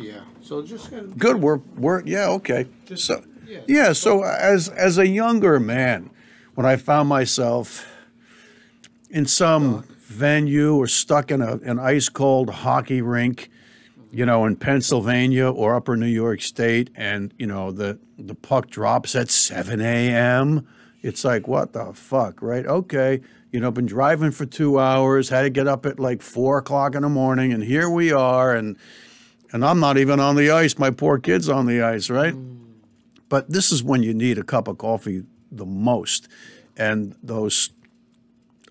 Yeah. So just kind of, Good. We're we're yeah okay. Just- so yeah. yeah. So as as a younger man, when I found myself in some venue or stuck in a an ice cold hockey rink, you know, in Pennsylvania or Upper New York State, and you know the the puck drops at seven a.m. It's like what the fuck, right? Okay, you know, been driving for two hours, had to get up at like four o'clock in the morning, and here we are, and and I'm not even on the ice. My poor kid's on the ice, right? But this is when you need a cup of coffee the most, and those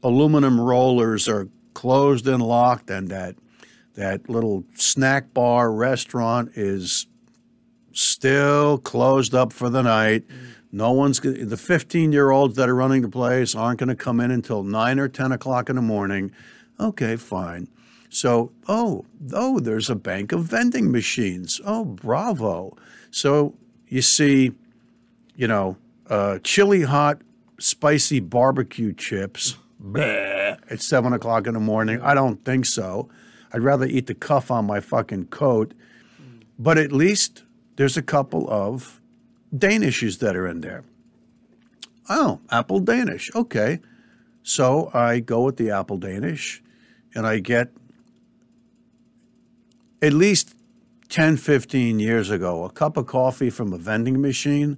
aluminum rollers are closed and locked, and that that little snack bar restaurant is still closed up for the night. No one's the 15 year olds that are running the place aren't going to come in until nine or 10 o'clock in the morning. Okay, fine. So, oh, oh, there's a bank of vending machines. Oh, bravo. So you see, you know, uh, chili hot, spicy barbecue chips bleh, at seven o'clock in the morning. I don't think so. I'd rather eat the cuff on my fucking coat. But at least there's a couple of Danishes that are in there. Oh, apple Danish. Okay. So I go with the apple Danish and I get at least 10, 15 years ago, a cup of coffee from a vending machine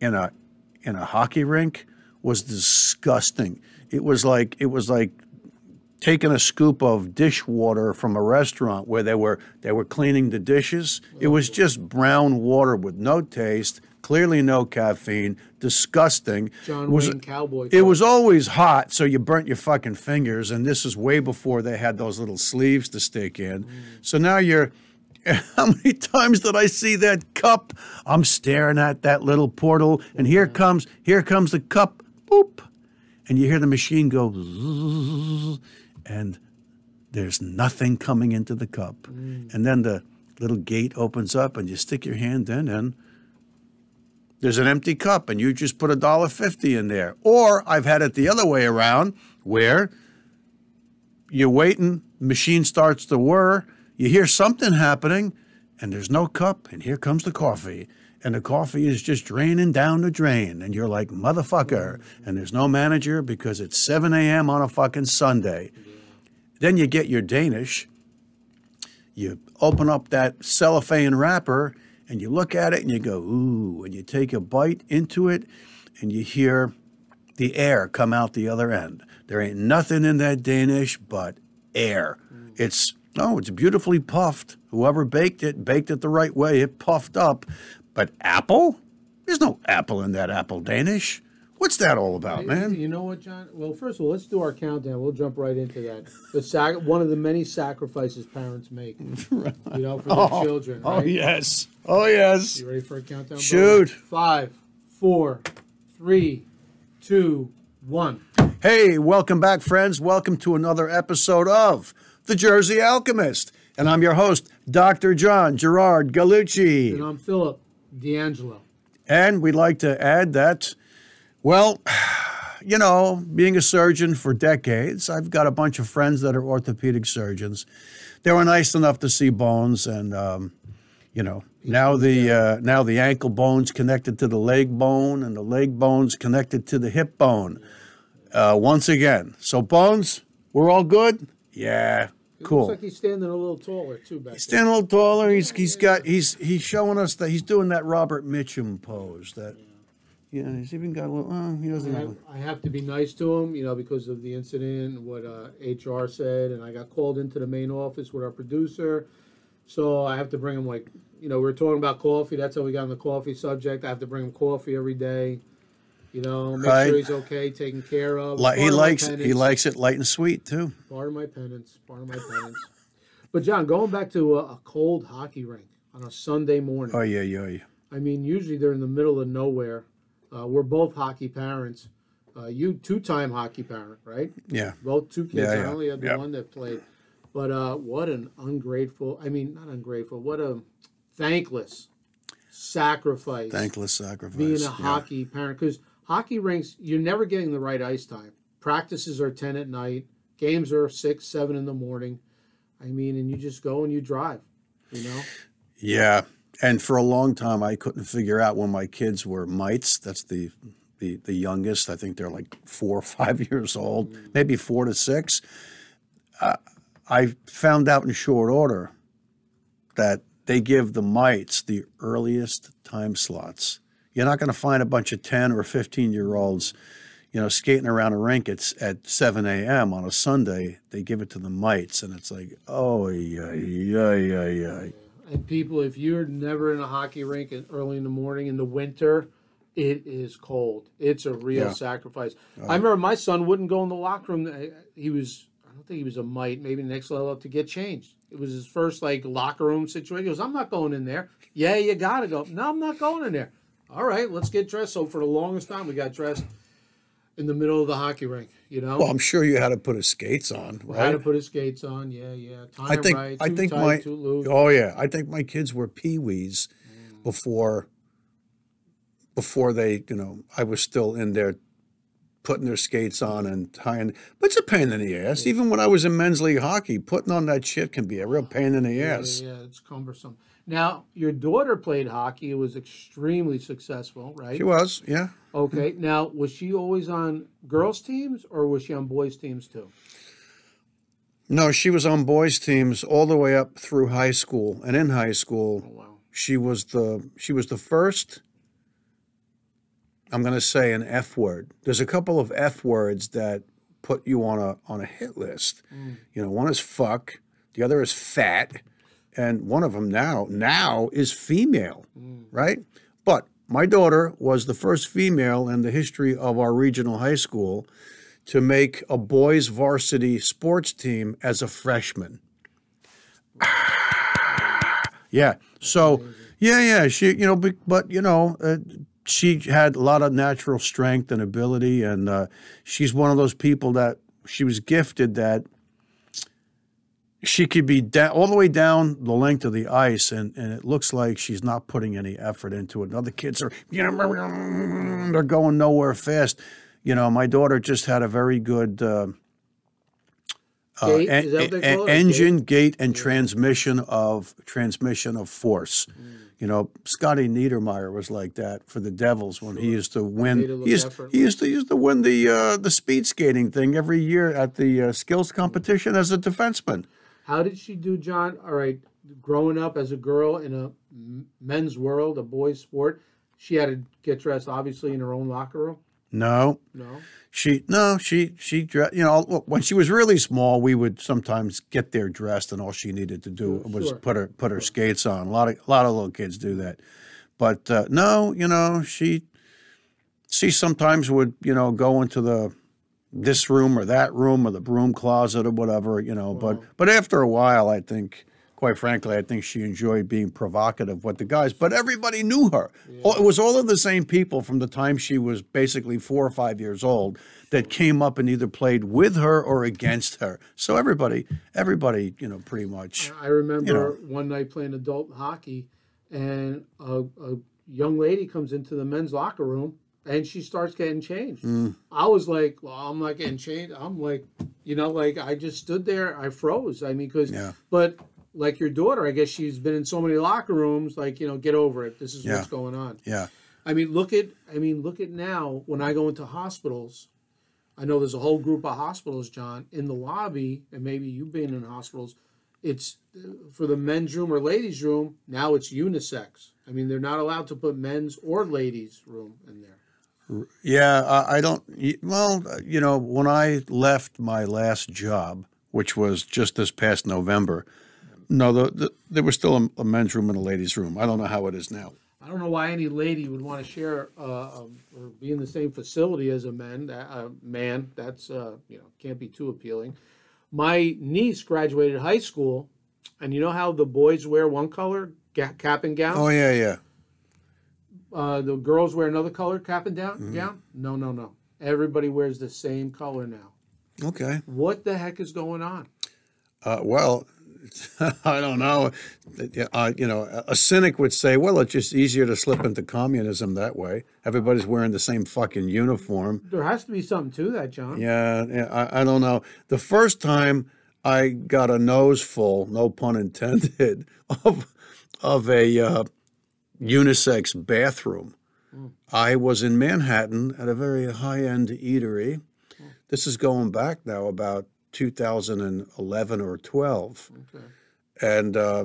in a in a hockey rink was disgusting. It was like it was like taking a scoop of dishwater from a restaurant where they were they were cleaning the dishes. It was just brown water with no taste, clearly no caffeine, disgusting. John was- Wayne Cowboy. it was always hot, so you burnt your fucking fingers, and this is way before they had those little sleeves to stick in. Mm. So now you're. How many times did I see that cup? I'm staring at that little portal, and here comes here comes the cup, boop, and you hear the machine go, and there's nothing coming into the cup, mm. and then the little gate opens up, and you stick your hand in, and there's an empty cup and you just put a dollar fifty in there. Or I've had it the other way around where you're waiting, machine starts to whir, you hear something happening, and there's no cup, and here comes the coffee. And the coffee is just draining down the drain, and you're like, motherfucker. And there's no manager because it's 7 a.m. on a fucking Sunday. Then you get your Danish, you open up that cellophane wrapper and you look at it and you go, ooh, and you take a bite into it and you hear the air come out the other end. There ain't nothing in that Danish but air. Mm. It's, oh, it's beautifully puffed. Whoever baked it, baked it the right way. It puffed up. But apple? There's no apple in that apple Danish. What's that all about, man? You know what, John? Well, first of all, let's do our countdown. We'll jump right into that. The sac- one of the many sacrifices parents make, you know, for their oh, children. Oh, right? Oh, yes. Oh, yes. You ready for a countdown? brother? Shoot. Five, four, three, two, one. Hey, welcome back, friends. Welcome to another episode of The Jersey Alchemist. And I'm your host, Dr. John Gerard Galucci, And I'm Philip D'Angelo. And we'd like to add that, well, you know, being a surgeon for decades, I've got a bunch of friends that are orthopedic surgeons. They were nice enough to see bones, and um, you know, now the uh, now the ankle bone's connected to the leg bone, and the leg bone's connected to the hip bone. Uh, once again, so bones, we're all good. Yeah, It cool. Looks like he's standing a little taller too back there. Stand a little taller. He's he's got he's he's showing us that he's doing that Robert Mitchum pose. That yeah, he's even got a little. Oh, he doesn't I have. have, I have to be nice to him, you know, because of the incident, what uh, HR said, and I got called into the main office with our producer. So I have to bring him like, you know, we were talking about coffee. That's how we got on the coffee subject. I have to bring him coffee every day. You know, make Right. sure he's okay, taken care of. Li- Part he of my likes he likes it light and sweet too. part of my penance. Part of my penance. but John, going back to a, a cold hockey rink on a Sunday morning. Oh yeah, yeah, yeah. I mean, usually they're in the middle of nowhere. Uh, we're both hockey parents. Uh, you two-time hockey parent, right? Yeah. Both two kids. Yeah, I yeah. only had the Yep. one that played. But uh, what an ungrateful, I mean, not ungrateful, what a thankless sacrifice Thankless sacrifice. being a yeah. hockey parent. Because hockey rinks, you're never getting the right ice time. Practices are 10 at night, games are 6, 7 in the morning. I mean, and you just go and you drive, you know? Yeah, and for a long time, I couldn't figure out when my kids were mites. That's the the the youngest. I think they're like four or five years old, maybe four to six. Uh, I found out in short order that they give the mites the earliest time slots. You're not going to find a bunch of ten or fifteen year olds, you know, skating around a rink at at seven a.m. on a Sunday. They give it to the mites, and it's like, oh yeah, yeah, yeah, yeah. And people, if you're never in a hockey rink and early in the morning in the winter, it is cold. It's a real Yeah. sacrifice. I remember my son wouldn't go in the locker room. Uh, He was, I don't think he was a mite, maybe next level up to get changed. It was his first like locker room situation. He goes, I'm not going in there. Yeah, you gotta go. No, I'm not going in there. All right, let's get dressed. So for the longest time, we got dressed in the middle of the hockey rink. You know, Well, I'm sure you had to put his skates on, right? I had to put his skates on. Yeah, yeah. Tie I think right, I think tight, my too loose. oh yeah, I think my kids were peewees mm. before before they, you know, I was still in there putting their skates on and tying. But it's a pain in the ass. Even when I was in men's league hockey, putting on that shit can be a real pain in the Yeah, ass. yeah, it's cumbersome. Now, your daughter played hockey. It was extremely successful, right? She was, yeah. Okay. Now, was she always on girls' teams or was she on boys' teams too? No, she was on boys teams all the way up through high school, and in high school, Oh, wow. she was the she was the first i'm going to say an f word there's a couple of f words that put you on a on a hit list mm. you know one is fuck the other is fat and one of them now now is female right but my daughter was the first female in the history of our regional high school to make a boys varsity sports team as a freshman Yeah. So, yeah, yeah. She, you know, but, but you know, uh, she had a lot of natural strength and ability, and uh, she's one of those people that she was gifted that she could be da- all the way down the length of the ice, and, and it looks like she's not putting any effort into it. And other kids are, you know, they're going nowhere fast. You know, my daughter just had a very good. Uh, uh, en- Is that what they en- call engine, gate, and transmission of transmission of force. Mm. You know, Scotty Niedermayer was like that for the Devils when he used to win. He used, he used to he used to win the uh, the speed skating thing every year at the uh, skills competition as a defenseman. How did she do, John? All right, growing up as a girl in a men's world, a boys' sport, she had to get dressed obviously in her own locker room. No, No. she no she she you know when she was really small, we would sometimes get there dressed, and all she needed to do Sure, was put her put her skates on. A lot of a lot of little kids do that, but uh, no, you know she she sometimes would you know go into the this room or that room or the broom closet or whatever you know but but after a while i think quite frankly i think she enjoyed being provocative with the guys but everybody knew her. All- it was all of the same people from the time she was basically four or five years old that came up and either played with her or against her. So everybody everybody you know pretty much I remember You know. one night playing adult hockey, and a, a young lady comes into the men's locker room and she starts getting changed. Mm. I was like, well, I'm not getting changed. I'm like, you know, like I just stood there, I froze. I mean, because, Yeah. but like your daughter, I guess she's been in so many locker rooms, like, you know, get over it. This is Yeah. what's going on. yeah I mean, look at I mean, look at now when I go into hospitals. I know there's a whole group of hospitals, John, in the lobby, and maybe you've been in hospitals. It's for the men's room or ladies' room. Now it's unisex. I mean, they're not allowed to put men's or ladies' room in there. Yeah, I, I don't. Well, uh, you know, when I left my last job, which was just this past November, no, the, the, there was still a, a men's room and a ladies' room. I don't know how it is now. I don't know why any lady would want to share uh, um, or be in the same facility as a man. Uh, man, that's uh, you know can't be too appealing. My niece graduated high school, and you know how the boys wear one color cap and gown. Oh yeah, yeah. Uh, the girls wear another color cap and down, Mm-hmm. gown. No, no, no. Everybody wears the same color now. Okay. What the heck is going on? Uh, well, I don't know. Uh, you know, a- a cynic would say, "Well, it's just easier to slip into communism that way. Everybody's wearing the same fucking uniform." There has to be something to that, John. Yeah, yeah I, I don't know. The first time I got a nose full, no pun intended, of of a uh, unisex bathroom. I was in Manhattan at a very high end eatery. This is going back now about 2011 or 12. Okay. And uh,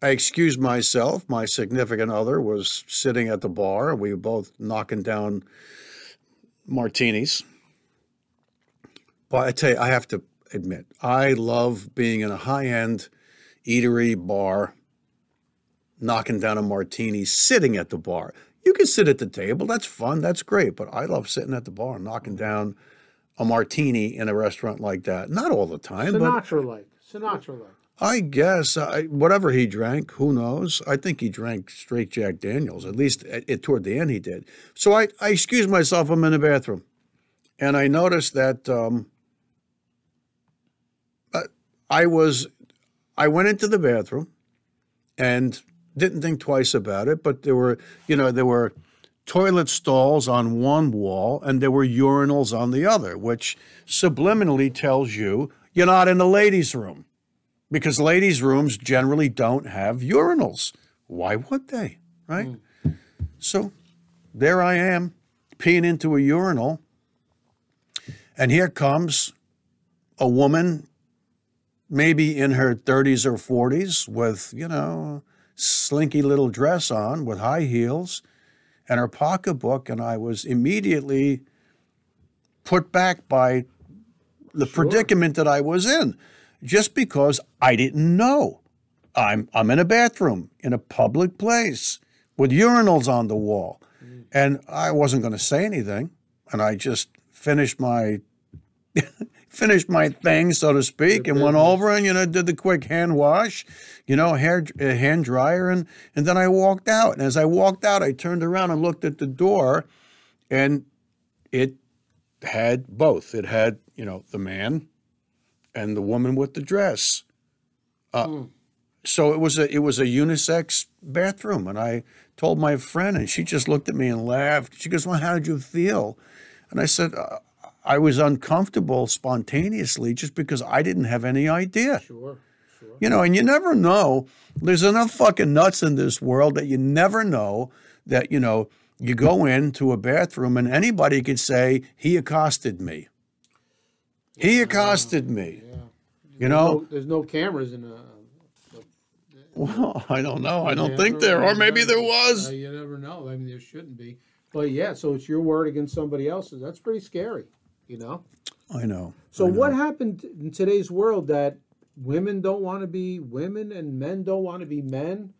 I excused myself. My significant other was sitting at the bar. and We were both knocking down martinis. But I tell you, I have to admit, I love being in a high end eatery bar, knocking down a martini, sitting at the bar. You can sit at the table, that's fun, that's great. But I love sitting at the bar and knocking down a martini in a restaurant like that. Not all the time, Sinatra like. Sinatra like. I guess uh, I, whatever he drank, who knows? I think he drank straight Jack Daniels. At least uh, at, at- toward the end, he did. So I, I excused myself. I'm in the bathroom, and I noticed that um, I- I was. I went into the bathroom, and didn't think twice about it. But there were, you know, there were toilet stalls on one wall, and there were urinals on the other, which subliminally tells you you're not in the ladies' room because ladies' rooms generally don't have urinals. Why would they? Right? Hmm. So there I am peeing into a urinal, and here comes a woman, maybe in her 30s or 40s, with, you know, slinky little dress on with high heels and her pocketbook, and I was immediately put back by the predicament that I was in just because I didn't know. I'm I'm in a bathroom in a public place with urinals on the wall. Mm. And I wasn't going to say anything, and I just finished my finished my thing, so to speak, and went over and you know did the quick hand wash, you know, hair uh, hand dryer, and and then I walked out. And as I walked out, I turned around and looked at the door, and it had both. It had you know the man and the woman with the dress. Uh, So it was a it was a unisex bathroom, and I told my friend, and she just looked at me and laughed. She goes, "Well, how did you feel?" And I said, uh, "I was uncomfortable spontaneously, just because I didn't have any idea." Sure. Sure. You know, and you never know. There's enough fucking nuts in this world that you never know that, you know, you go into a bathroom and anybody could say, he accosted me. He accosted me. Yeah. You know? No, there's no cameras in a. Well, I don't know. I don't think there, or maybe there was. Uh, you never know. I mean, there shouldn't be. But yeah, so it's your word against somebody else's. That's pretty scary, you know? I know. So I know. what happened in today's world that women don't want to be women and men don't want to be men?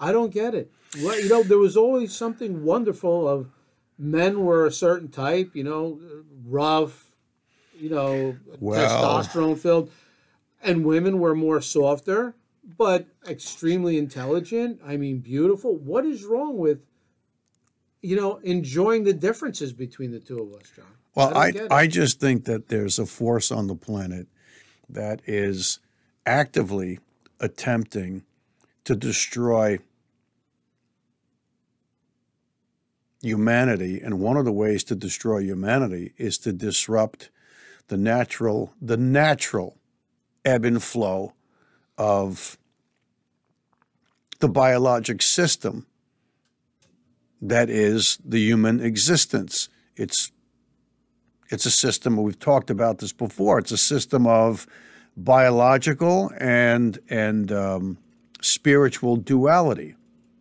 I don't get it. Well, you know, there was always something wonderful of men were a certain type, you know, rough, you know, Well- testosterone filled, and women were more softer, but extremely intelligent. I mean, beautiful. What is wrong with, you know, enjoying the differences between the two of us, John? Well, I. I just think that there's a force on the planet that is actively attempting to destroy humanity. And one of the ways to destroy humanity is to disrupt the natural, the natural ebb and flow of the biologic system that is the human existence. It's it's a system we've talked about this before. It's a system of biological and and um, spiritual duality.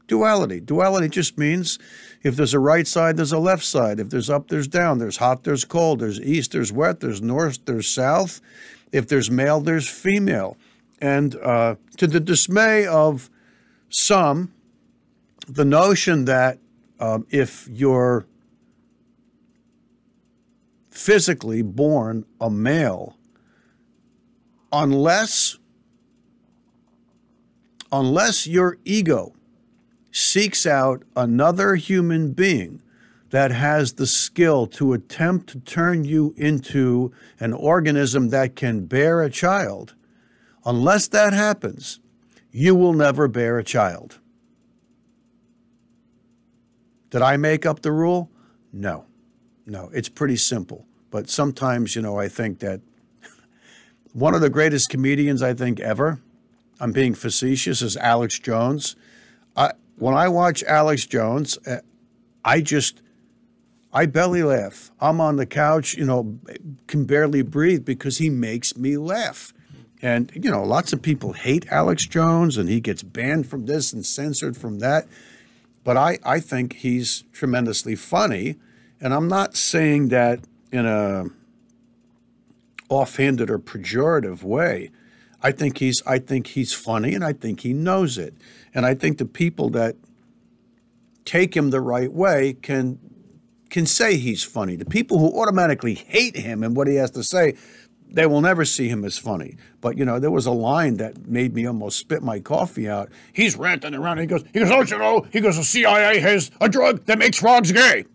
Duality. Duality just means if there's a right side, there's a left side. If there's up, there's down. There's hot, there's cold. There's east, there's west. There's north, there's south. If there's male, there's female. And uh, to the dismay of some, the notion that um, if you're physically born a male, unless unless your ego seeks out another human being that has the skill to attempt to turn you into an organism that can bear a child, unless that happens, you will never bear a child. Did I make up the rule? No. No, it's pretty simple. But sometimes, you know, I think that one of the greatest comedians I think ever I'm being facetious, is Alex Jones. I, when I watch Alex Jones, uh, I just, I belly laugh. I'm on the couch, you know, can barely breathe because he makes me laugh. And, you know, lots of people hate Alex Jones and he gets banned from this and censored from that. But I, I think he's tremendously funny. And I'm not saying that in a offhanded or pejorative way. I think he's I think he's funny and I think he knows it. And I think the people that take him the right way can can say he's funny. The people who automatically hate him and what he has to say, they will never see him as funny. But you know, there was a line that made me almost spit my coffee out. He's ranting around. He goes, he goes, don't you know? He goes, the CIA has a drug that makes frogs gay.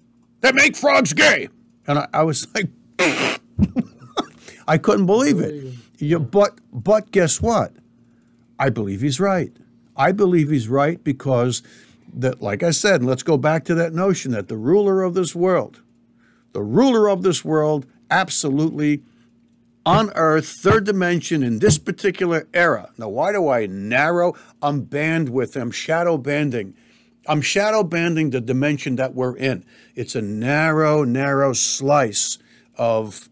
That make frogs gay. And I, I was like, I couldn't believe it. Yeah, but but guess what? I believe he's right. I believe he's right because that, like I said, let's go back to that notion that the ruler of this world, the ruler of this world, absolutely on Earth, third dimension in this particular era. Now, why do I narrow? I'm banned with them, shadow banding. I'm shadow banding the dimension that we're in. It's a narrow, narrow slice of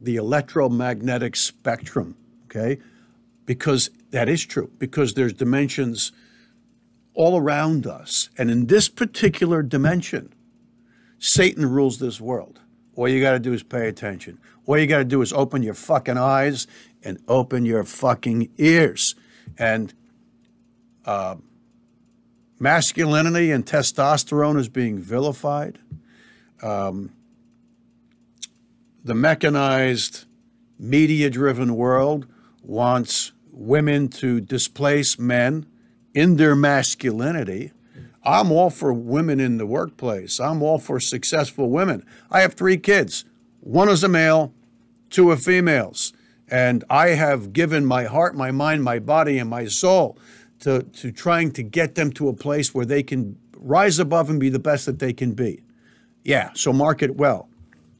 the electromagnetic spectrum, okay? Because that is true, because there's dimensions all around us. And in this particular dimension, Satan rules this world. All you got to do is pay attention. All you got to do is open your fucking eyes and open your fucking ears. And uh, masculinity and testosterone is being vilified. Um, the mechanized, media driven world wants women to displace men in their masculinity. I'm all for women in the workplace. I'm all for successful women. I have three kids. One is a male, two are females. And I have given my heart, my mind, my body, and my soul to, to trying to get them to a place where they can rise above and be the best that they can be. Yeah, so market well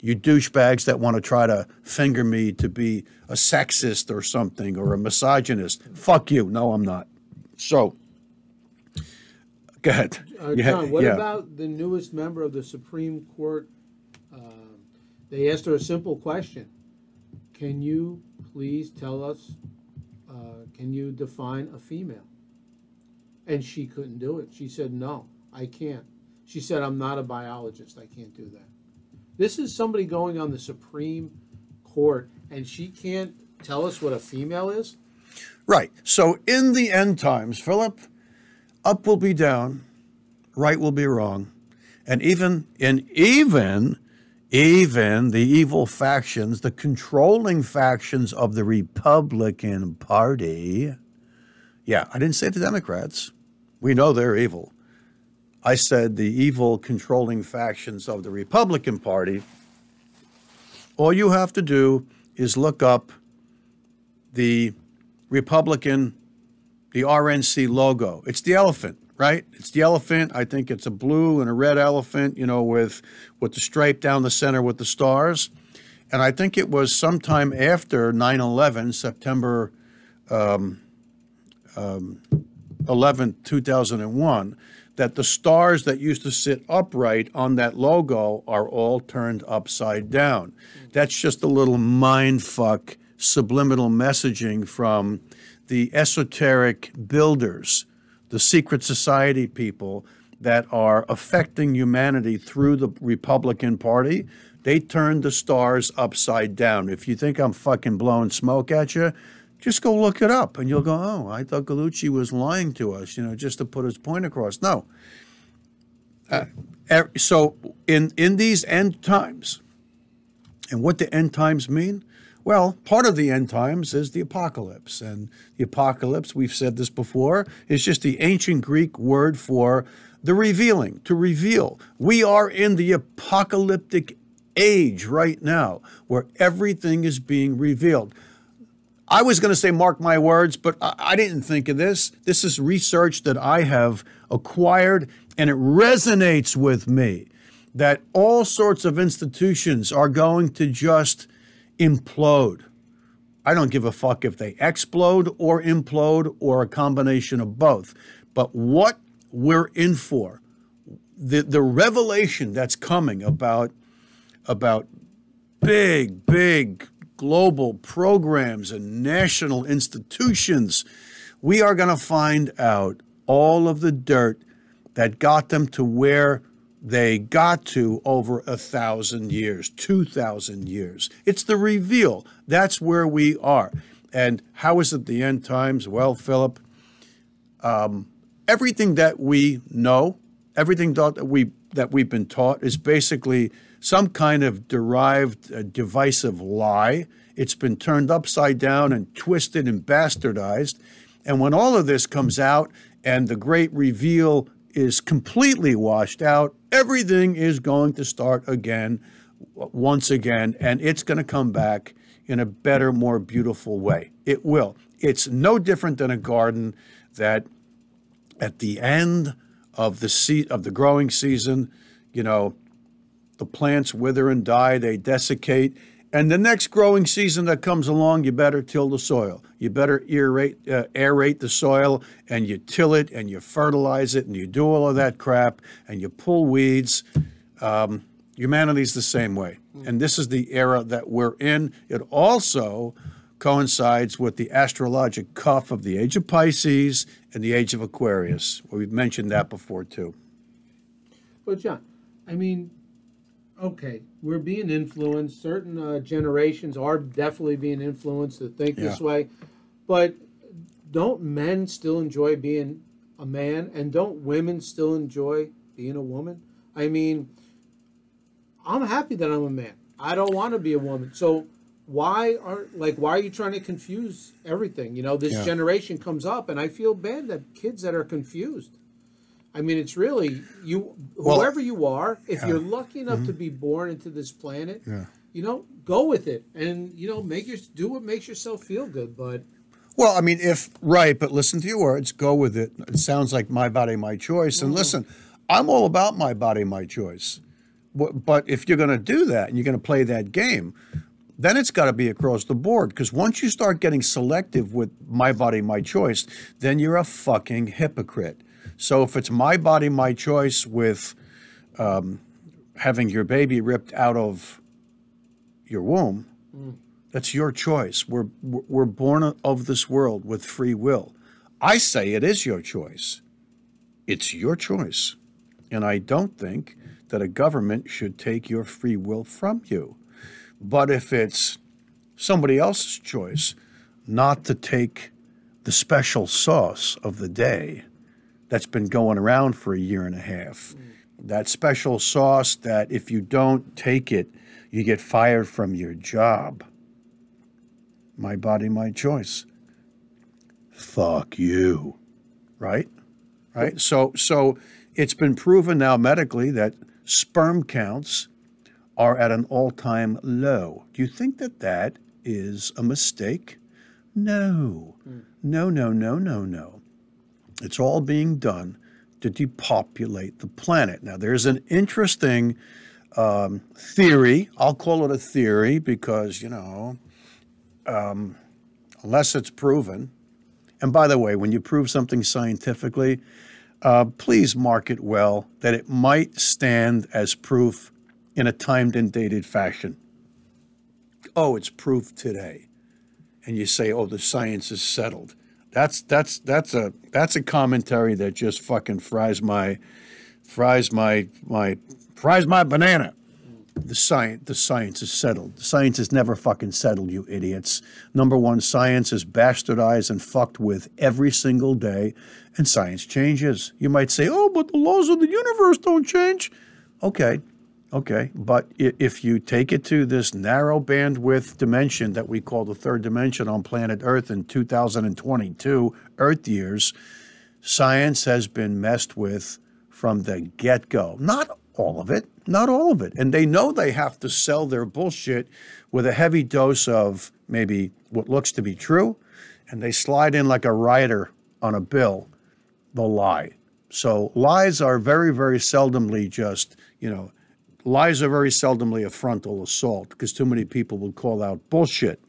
you douchebags that want to try to finger me to be a sexist or something or a misogynist. Fuck you. No, I'm not. So, go ahead. Uh, John, what yeah. about the newest member of the Supreme Court? Uh, they asked her a simple question Can you please tell us, uh, can you define a female? And she couldn't do it. She said, No, I can't. She said, I'm not a biologist. I can't do that. This is somebody going on the Supreme Court, and she can't tell us what a female is? Right. So in the end times, Philip, up will be down, right will be wrong. And even in even even the evil factions, the controlling factions of the Republican Party. Yeah, I didn't say the Democrats. We know they're evil. I said the evil controlling factions of the Republican Party, all you have to do is look up the Republican, the RNC logo. It's the elephant, right? It's the elephant. I think it's a blue and a red elephant, you know, with with the stripe down the center with the stars. And I think it was sometime after 9 11, September um, um, 11, 2001 that the stars that used to sit upright on that logo are all turned upside down. That's just a little mind fuck subliminal messaging from the esoteric builders, the secret society people that are affecting humanity through the Republican Party. They turned the stars upside down. If you think I'm fucking blowing smoke at you, just go look it up and you'll go, oh, I thought Gallucci was lying to us, you know, just to put his point across. No. Uh, er, so in, in these end times, and what the end times mean? Well, part of the end times is the apocalypse. And the apocalypse, we've said this before, is just the ancient Greek word for the revealing, to reveal. We are in the apocalyptic age right now where everything is being revealed. I was going to say, mark my words, but I, I didn't think of this. This is research that I have acquired, and it resonates with me that all sorts of institutions are going to just implode. I don't give a fuck if they explode or implode or a combination of both. But what we're in for, the, the revelation that's coming about, about big, big global programs and national institutions, we are going to find out all of the dirt that got them to where they got to over a thousand years, two thousand years. It's the reveal. That's where we are. And how is it the end times? Well, Philip, um, everything that we know, everything that we that we've been taught is basically some kind of derived uh, divisive lie. It's been turned upside down and twisted and bastardized. And when all of this comes out and the great reveal is completely washed out, everything is going to start again, once again, and it's going to come back in a better, more beautiful way. It will. It's no different than a garden that at the end of the se- of the growing season, you know, the plants wither and die, they desiccate, and the next growing season that comes along, you better till the soil. You better aerate, uh, aerate the soil and you till it and you fertilize it and you do all of that crap and you pull weeds. Um, humanity's the same way. And this is the era that we're in. It also coincides with the astrologic cuff of the age of Pisces and the age of Aquarius. We've mentioned that before too. But John, I mean, okay, we're being influenced. Certain uh, generations are definitely being influenced to think this way. But don't men still enjoy being a man, and don't women still enjoy being a woman? I mean, I'm happy that I'm a man. I don't want to be a woman. So why are like why are you trying to confuse everything? You know, this Yeah. generation comes up, and I feel bad that kids that are confused. I mean, it's really you, Well- whoever you are. If Yeah. Mm-hmm. you're lucky enough to be born into this planet, Yeah. you know, go with it, and you know, make your do what makes yourself feel good. But Well, I mean, if right, but listen to your words, go with it. It sounds like my body, my choice. And listen, I'm all about my body, my choice. But if you're going to do that and you're going to play that game, then it's got to be across the board. Because once you start getting selective with my body, my choice, then you're a fucking hypocrite. So if it's my body, my choice with um, having your baby ripped out of your womb, that's your choice. We're we're born of this world with free will. I say it is your choice. It's your choice. And I don't think that a government should take your free will from you. But if it's somebody else's choice not to take the special sauce of the day that's been going around for a year and a half, that special sauce that if you don't take it, you get fired from your job my body, my choice. Fuck you. Right? Right? So so it's been proven now medically that sperm counts are at an all-time low. Do you think that that is a mistake? No. No, no, no, no, no. It's all being done to depopulate the planet. Now, there's an interesting um, theory. I'll call it a theory because, you know, um, unless it's proven. And by the way, when you prove something scientifically, uh, please mark it well that it might stand as proof in a timed and dated fashion. Oh, it's proof today. And you say, oh, the science is settled. That's that's that's a that's a commentary that just fucking fries my fries my my fries my banana. The science the science is settled. The science is never fucking settled, you idiots. Number one, science is bastardized and fucked with every single day, and science changes. You might say, oh, but the laws of the universe don't change. Okay, okay. But if you take it to this narrow bandwidth dimension that we call the third dimension on planet Earth in 2022 Earth years, science has been messed with from the get go. Not all of it, not all of it. And they know they have to sell their bullshit with a heavy dose of maybe what looks to be true, and they slide in like a rider on a bill the lie. So lies are very, very seldomly just, you know, lies are very seldomly a frontal assault because too many people will call out bullshit.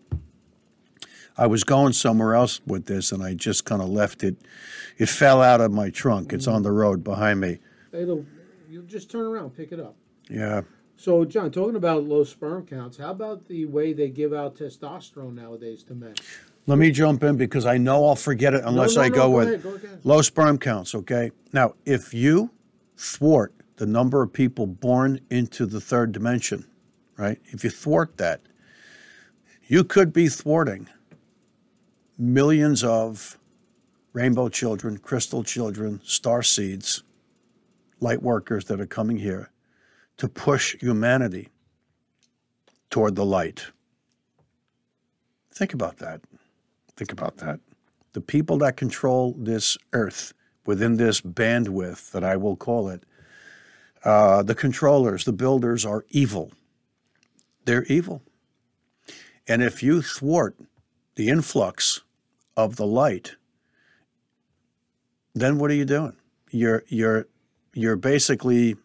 I was going somewhere else with this, and I just kind of left it. It fell out of my trunk. It's on the road behind me. It'll, you'll just turn around, pick it up. Yeah. So, John, talking about low sperm counts, how about the way they give out testosterone nowadays to men? Let me jump in because I know I'll forget it unless no, I no, go go with ahead, go low sperm counts. Okay. Now, if you thwart the number of people born into the third dimension, right? If you thwart that, you could be thwarting millions of rainbow children, crystal children, star seeds, light workers that are coming here to push humanity toward the light. Think about that. Think about that. The people that control this earth within this bandwidth that I will call it, uh, the controllers, the builders are evil. They're evil. And if you thwart the influx of the light, then what are you doing? You're you're you're basically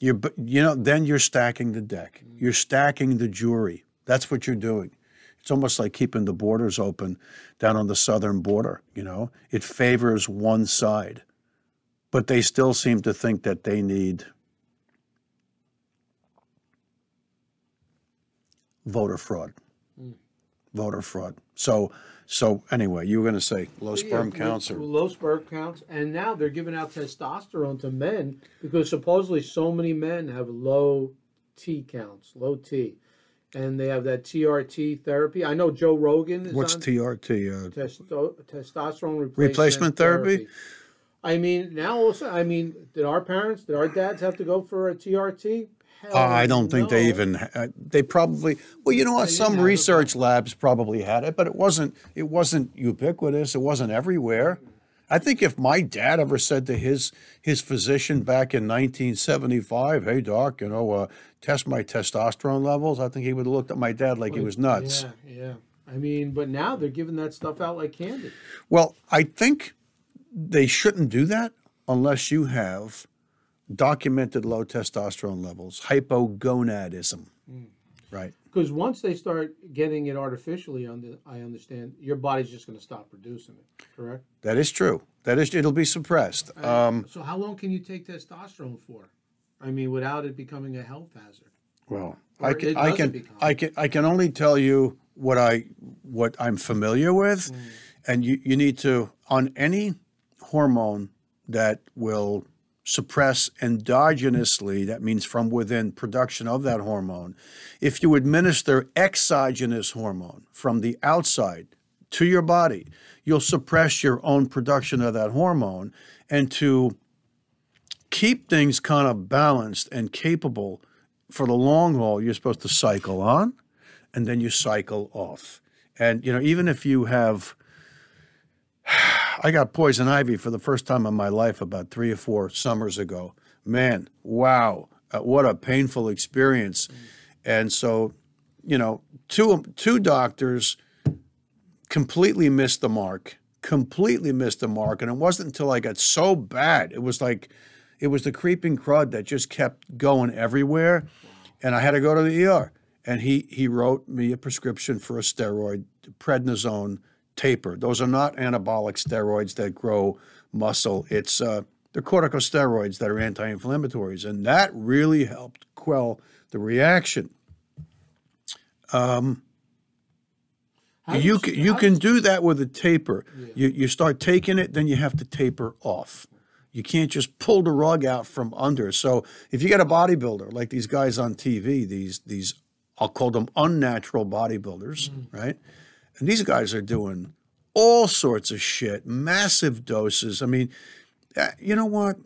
you're you know then you're stacking the deck. You're stacking the jury. That's what you're doing. It's almost like keeping the borders open down on the southern border, you know. It favors one side. But they still seem to think that they need voter fraud. Voter fraud. So so anyway, you were going to say low sperm Yeah, counts or low sperm counts, and now they're giving out testosterone to men because supposedly so many men have low T counts, low T, and they have that TRT therapy. I know Joe Rogan is what's TRT? Uh, testo- testosterone replacement, Replacement therapy? I mean, now also, I mean, did our parents, did our dads have to go for a TRT? Hell, I don't think they even. Uh, they probably. Well, you know what? Some research labs probably had it, but it wasn't. It wasn't ubiquitous. It wasn't everywhere. I think if my dad ever said to his his physician back in 1975, "Hey doc, you know, uh, test my testosterone levels," I think he would have looked at my dad like he was nuts. Yeah, yeah. I mean, but now they're giving that stuff out like candy. Well, I think they shouldn't do that unless you have documented low testosterone levels, hypogonadism, right? Because once they start getting it artificially, under, I understand your body's just going to stop producing it. Correct. That is true. That is, it'll be suppressed. Um, so how long can you take testosterone for? I mean, without it becoming a health hazard. well, Or I can, I can, become. I can, I can only tell you what I, what I'm familiar with, and you, you need to on any hormone that will suppress endogenously, that means from within production of that hormone. If you administer exogenous hormone from the outside to your body, you'll suppress your own production of that hormone. And to keep things kind of balanced and capable for the long haul, you're supposed to cycle on and then you cycle off. And, you know, even if you have, I got poison ivy for the first time in my life about three or four summers ago. Man, wow, uh, what a painful experience. And so, you know, two two doctors completely missed the mark, completely missed the mark. And it wasn't until I got so bad, it was like, it was the creeping crud that just kept going everywhere. And I had to go to the ER. And he, he wrote me a prescription for a steroid, prednisone taper. Those are not anabolic steroids that grow muscle. It's uh, they're corticosteroids that are anti-inflammatories, and that really helped quell the reaction. How you can, you can do that with a taper. You, you start taking it, then you have to taper off. You can't just pull the rug out from under. So if you get a bodybuilder like these guys on TV, these these I'll call them unnatural bodybuilders, right? And these guys are doing all sorts of shit, massive doses. I mean, uh, you know what?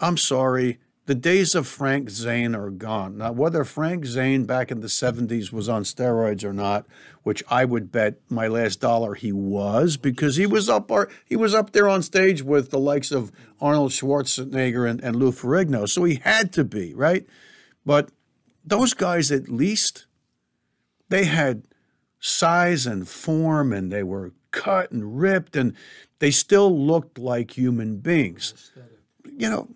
I'm sorry. The days of Frank Zane are gone. Now, whether Frank Zane back in the 70s was on steroids or not, which I would bet my last dollar he was, because he was up our, he was up there on stage with the likes of Arnold Schwarzenegger and, and Lou Ferrigno, so he had to be, right? But those guys at least they had size and form and they were cut and ripped and they still looked like human beings you know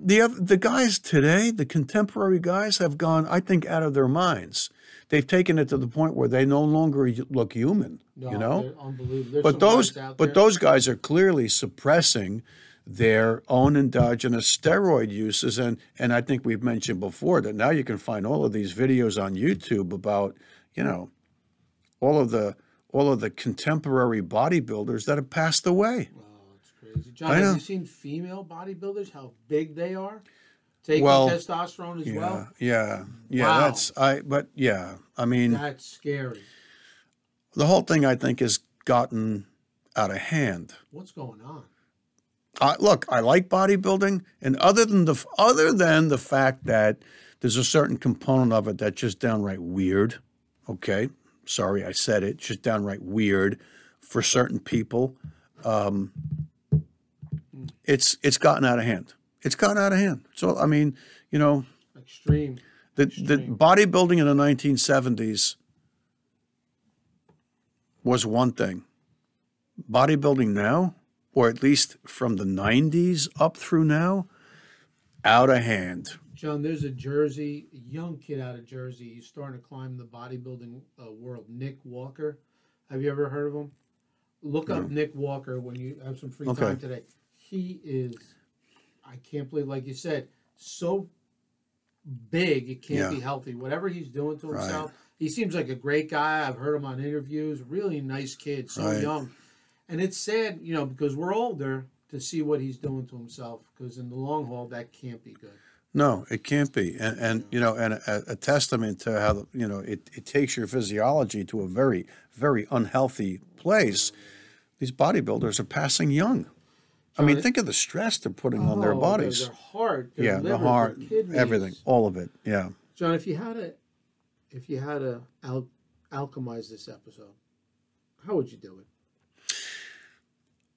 the the guys today, the contemporary guys, have gone, I think, out of their minds. They've taken it to the point where they no longer look human. No, you know, unbelievable. But those but those guys are clearly suppressing their own endogenous steroid uses and and I think we've mentioned before that now you can find all of these videos on YouTube about you know all of the all of the contemporary bodybuilders that have passed away. Oh, it's crazy. John, have you seen female bodybuilders? How big they are? Taking Well, testosterone as Yeah, well. yeah, yeah. Wow. That's I. But yeah, I mean, That's scary. the whole thing I think has gotten out of hand. What's going on? Uh, look, I like bodybuilding, and other than the other than the fact that there's a certain component of it that's just downright weird. Okay, sorry, I said it. Just downright weird for certain people. Um, it's it's gotten out of hand. It's gotten out of hand. So I mean, you know, Extreme. the the bodybuilding in the 1970s was one thing. Bodybuilding now, or at least from the 90s up through now, out of hand. John, there's a Jersey, a young kid out of Jersey. He's starting to climb the bodybuilding uh, world. Nick Walker. Have you ever heard of him? Look up Nick Walker when you have some free Okay. time today. He is, I can't believe, like you said, so big it can't Yeah. be healthy. Whatever he's doing to Right. himself, he seems like a great guy. I've heard him on interviews. Really nice kid, so Right. young. And it's sad, you know, because we're older to see what he's doing to himself. Because in the long haul, that can't be good. No, it can't be. And, and you know, and a, a testament to how, the, you know, it, it takes your physiology to a very, very unhealthy place. These bodybuilders are passing young. I mean, think of the stress they're putting on their Oh, bodies. Their heart, their yeah, liver, the heart, everything, all of it. Yeah. John, if you had to, if you had to al- alchemize this episode, how would you do it?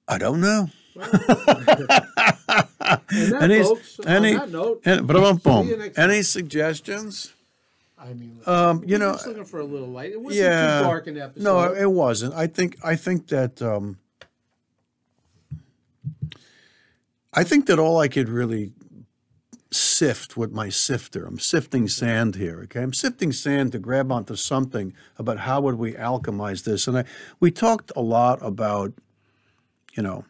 I don't know. that, Any- folks, any- note, And, boom, See you boom. next Any suggestions? I mean, Um, you know, just looking for a little light. It wasn't yeah. too dark an episode. No, it wasn't. I think I think that um, I think that all I could really sift with my sifter. I'm sifting sand here. Okay, I'm sifting sand to grab onto something about how would we alchemize this. And I we talked a lot about, you know,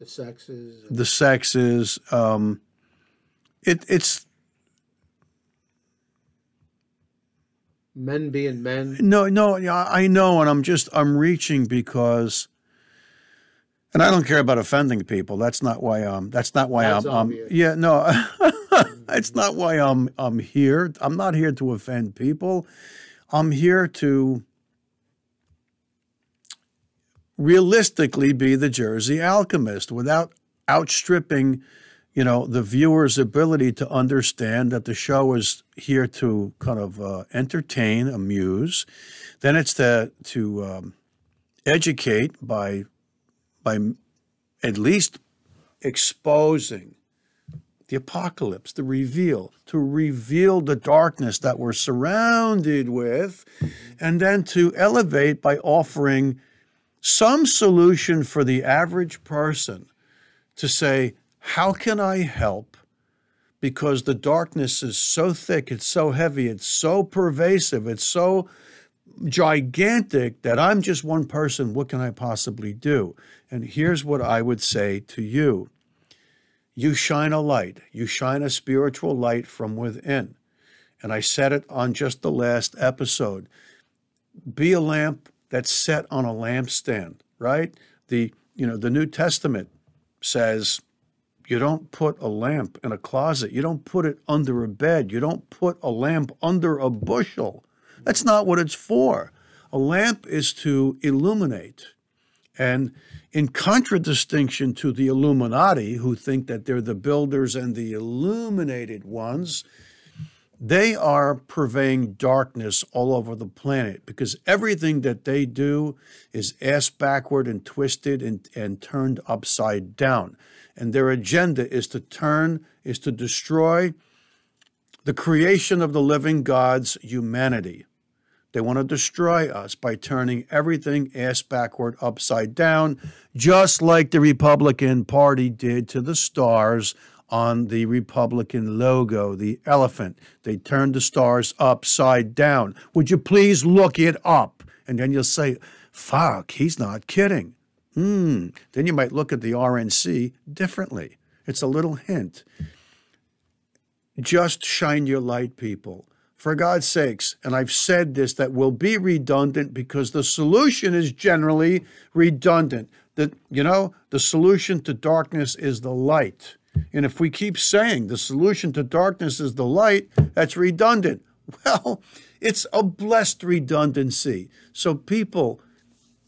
the sexes. the sexes. Um, it it's men being men. No, no, yeah, I know, and I'm just I'm reaching because, and I don't care about offending people. That's not why I'm. That's not why That's I'm. I'm yeah, no, it's not why I'm. I'm here. I'm not here to offend people. I'm here to realistically be the Jersey alchemist without outstripping, you know, the viewer's ability to understand that the show is here to kind of uh, entertain, amuse. Then it's to to um, educate by by at least exposing the apocalypse, the reveal, to reveal the darkness that we're surrounded with, and then to elevate by offering some solution for the average person to say, How can I help? Because the darkness is so thick, it's so heavy, it's so pervasive, it's so gigantic that I'm just one person. What can I possibly do? And here's what I would say to you you shine a light, you shine a spiritual light from within. And I said it on just the last episode. Be a lamp that's set on a lampstand, right? The you know, the New Testament says you don't put a lamp in a closet. You don't put it under a bed. You don't put a lamp under a bushel. That's not what it's for. A lamp is to illuminate. And in contradistinction to the Illuminati, who think that they're the builders and the illuminated ones, they are purveying darkness all over the planet because everything that they do is ass backward and twisted and, and turned upside down. And their agenda is to turn, is to destroy the creation of the living God's humanity. They want to destroy us by turning everything ass backward, upside down, just like the Republican Party did to the stars on the Republican logo, the elephant. They turned the stars upside down. Would you please look it up? And then you'll say, fuck, he's not kidding. Hmm. Then you might look at the RNC differently. It's a little hint. Just shine your light, people. For God's sakes, and I've said this that will be redundant because the solution is generally redundant. That you know, the solution to darkness is the light. And if we keep saying the solution to darkness is the light, that's redundant. Well, it's a blessed redundancy. So people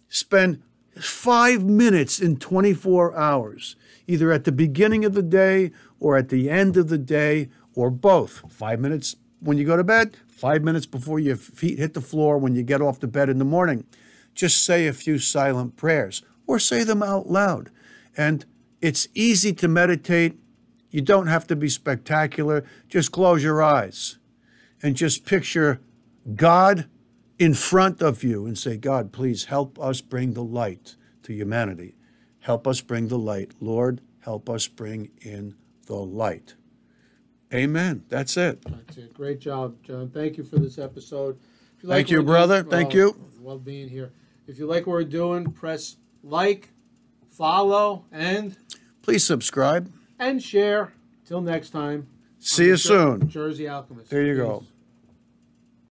spend five minutes in 24 hours, either at the beginning of the day or at the end of the day, or both. Five minutes when you go to bed, five minutes before your feet hit the floor when you get off the bed in the morning. Just say a few silent prayers or say them out loud. And it's easy to meditate. You don't have to be spectacular. Just close your eyes and just picture God in front of you and say, God, please help us bring the light to humanity. Help us bring the light. Lord, help us bring in the light. Amen. That's it. That's it. Great job, John. Thank you for this episode. If Thank you, brother. doing- Thank oh, you. Love being here. If you like what we're doing, press like, follow, and Please subscribe. and share. Till next time. See you soon. Jersey Alchemist. There you Peace. go.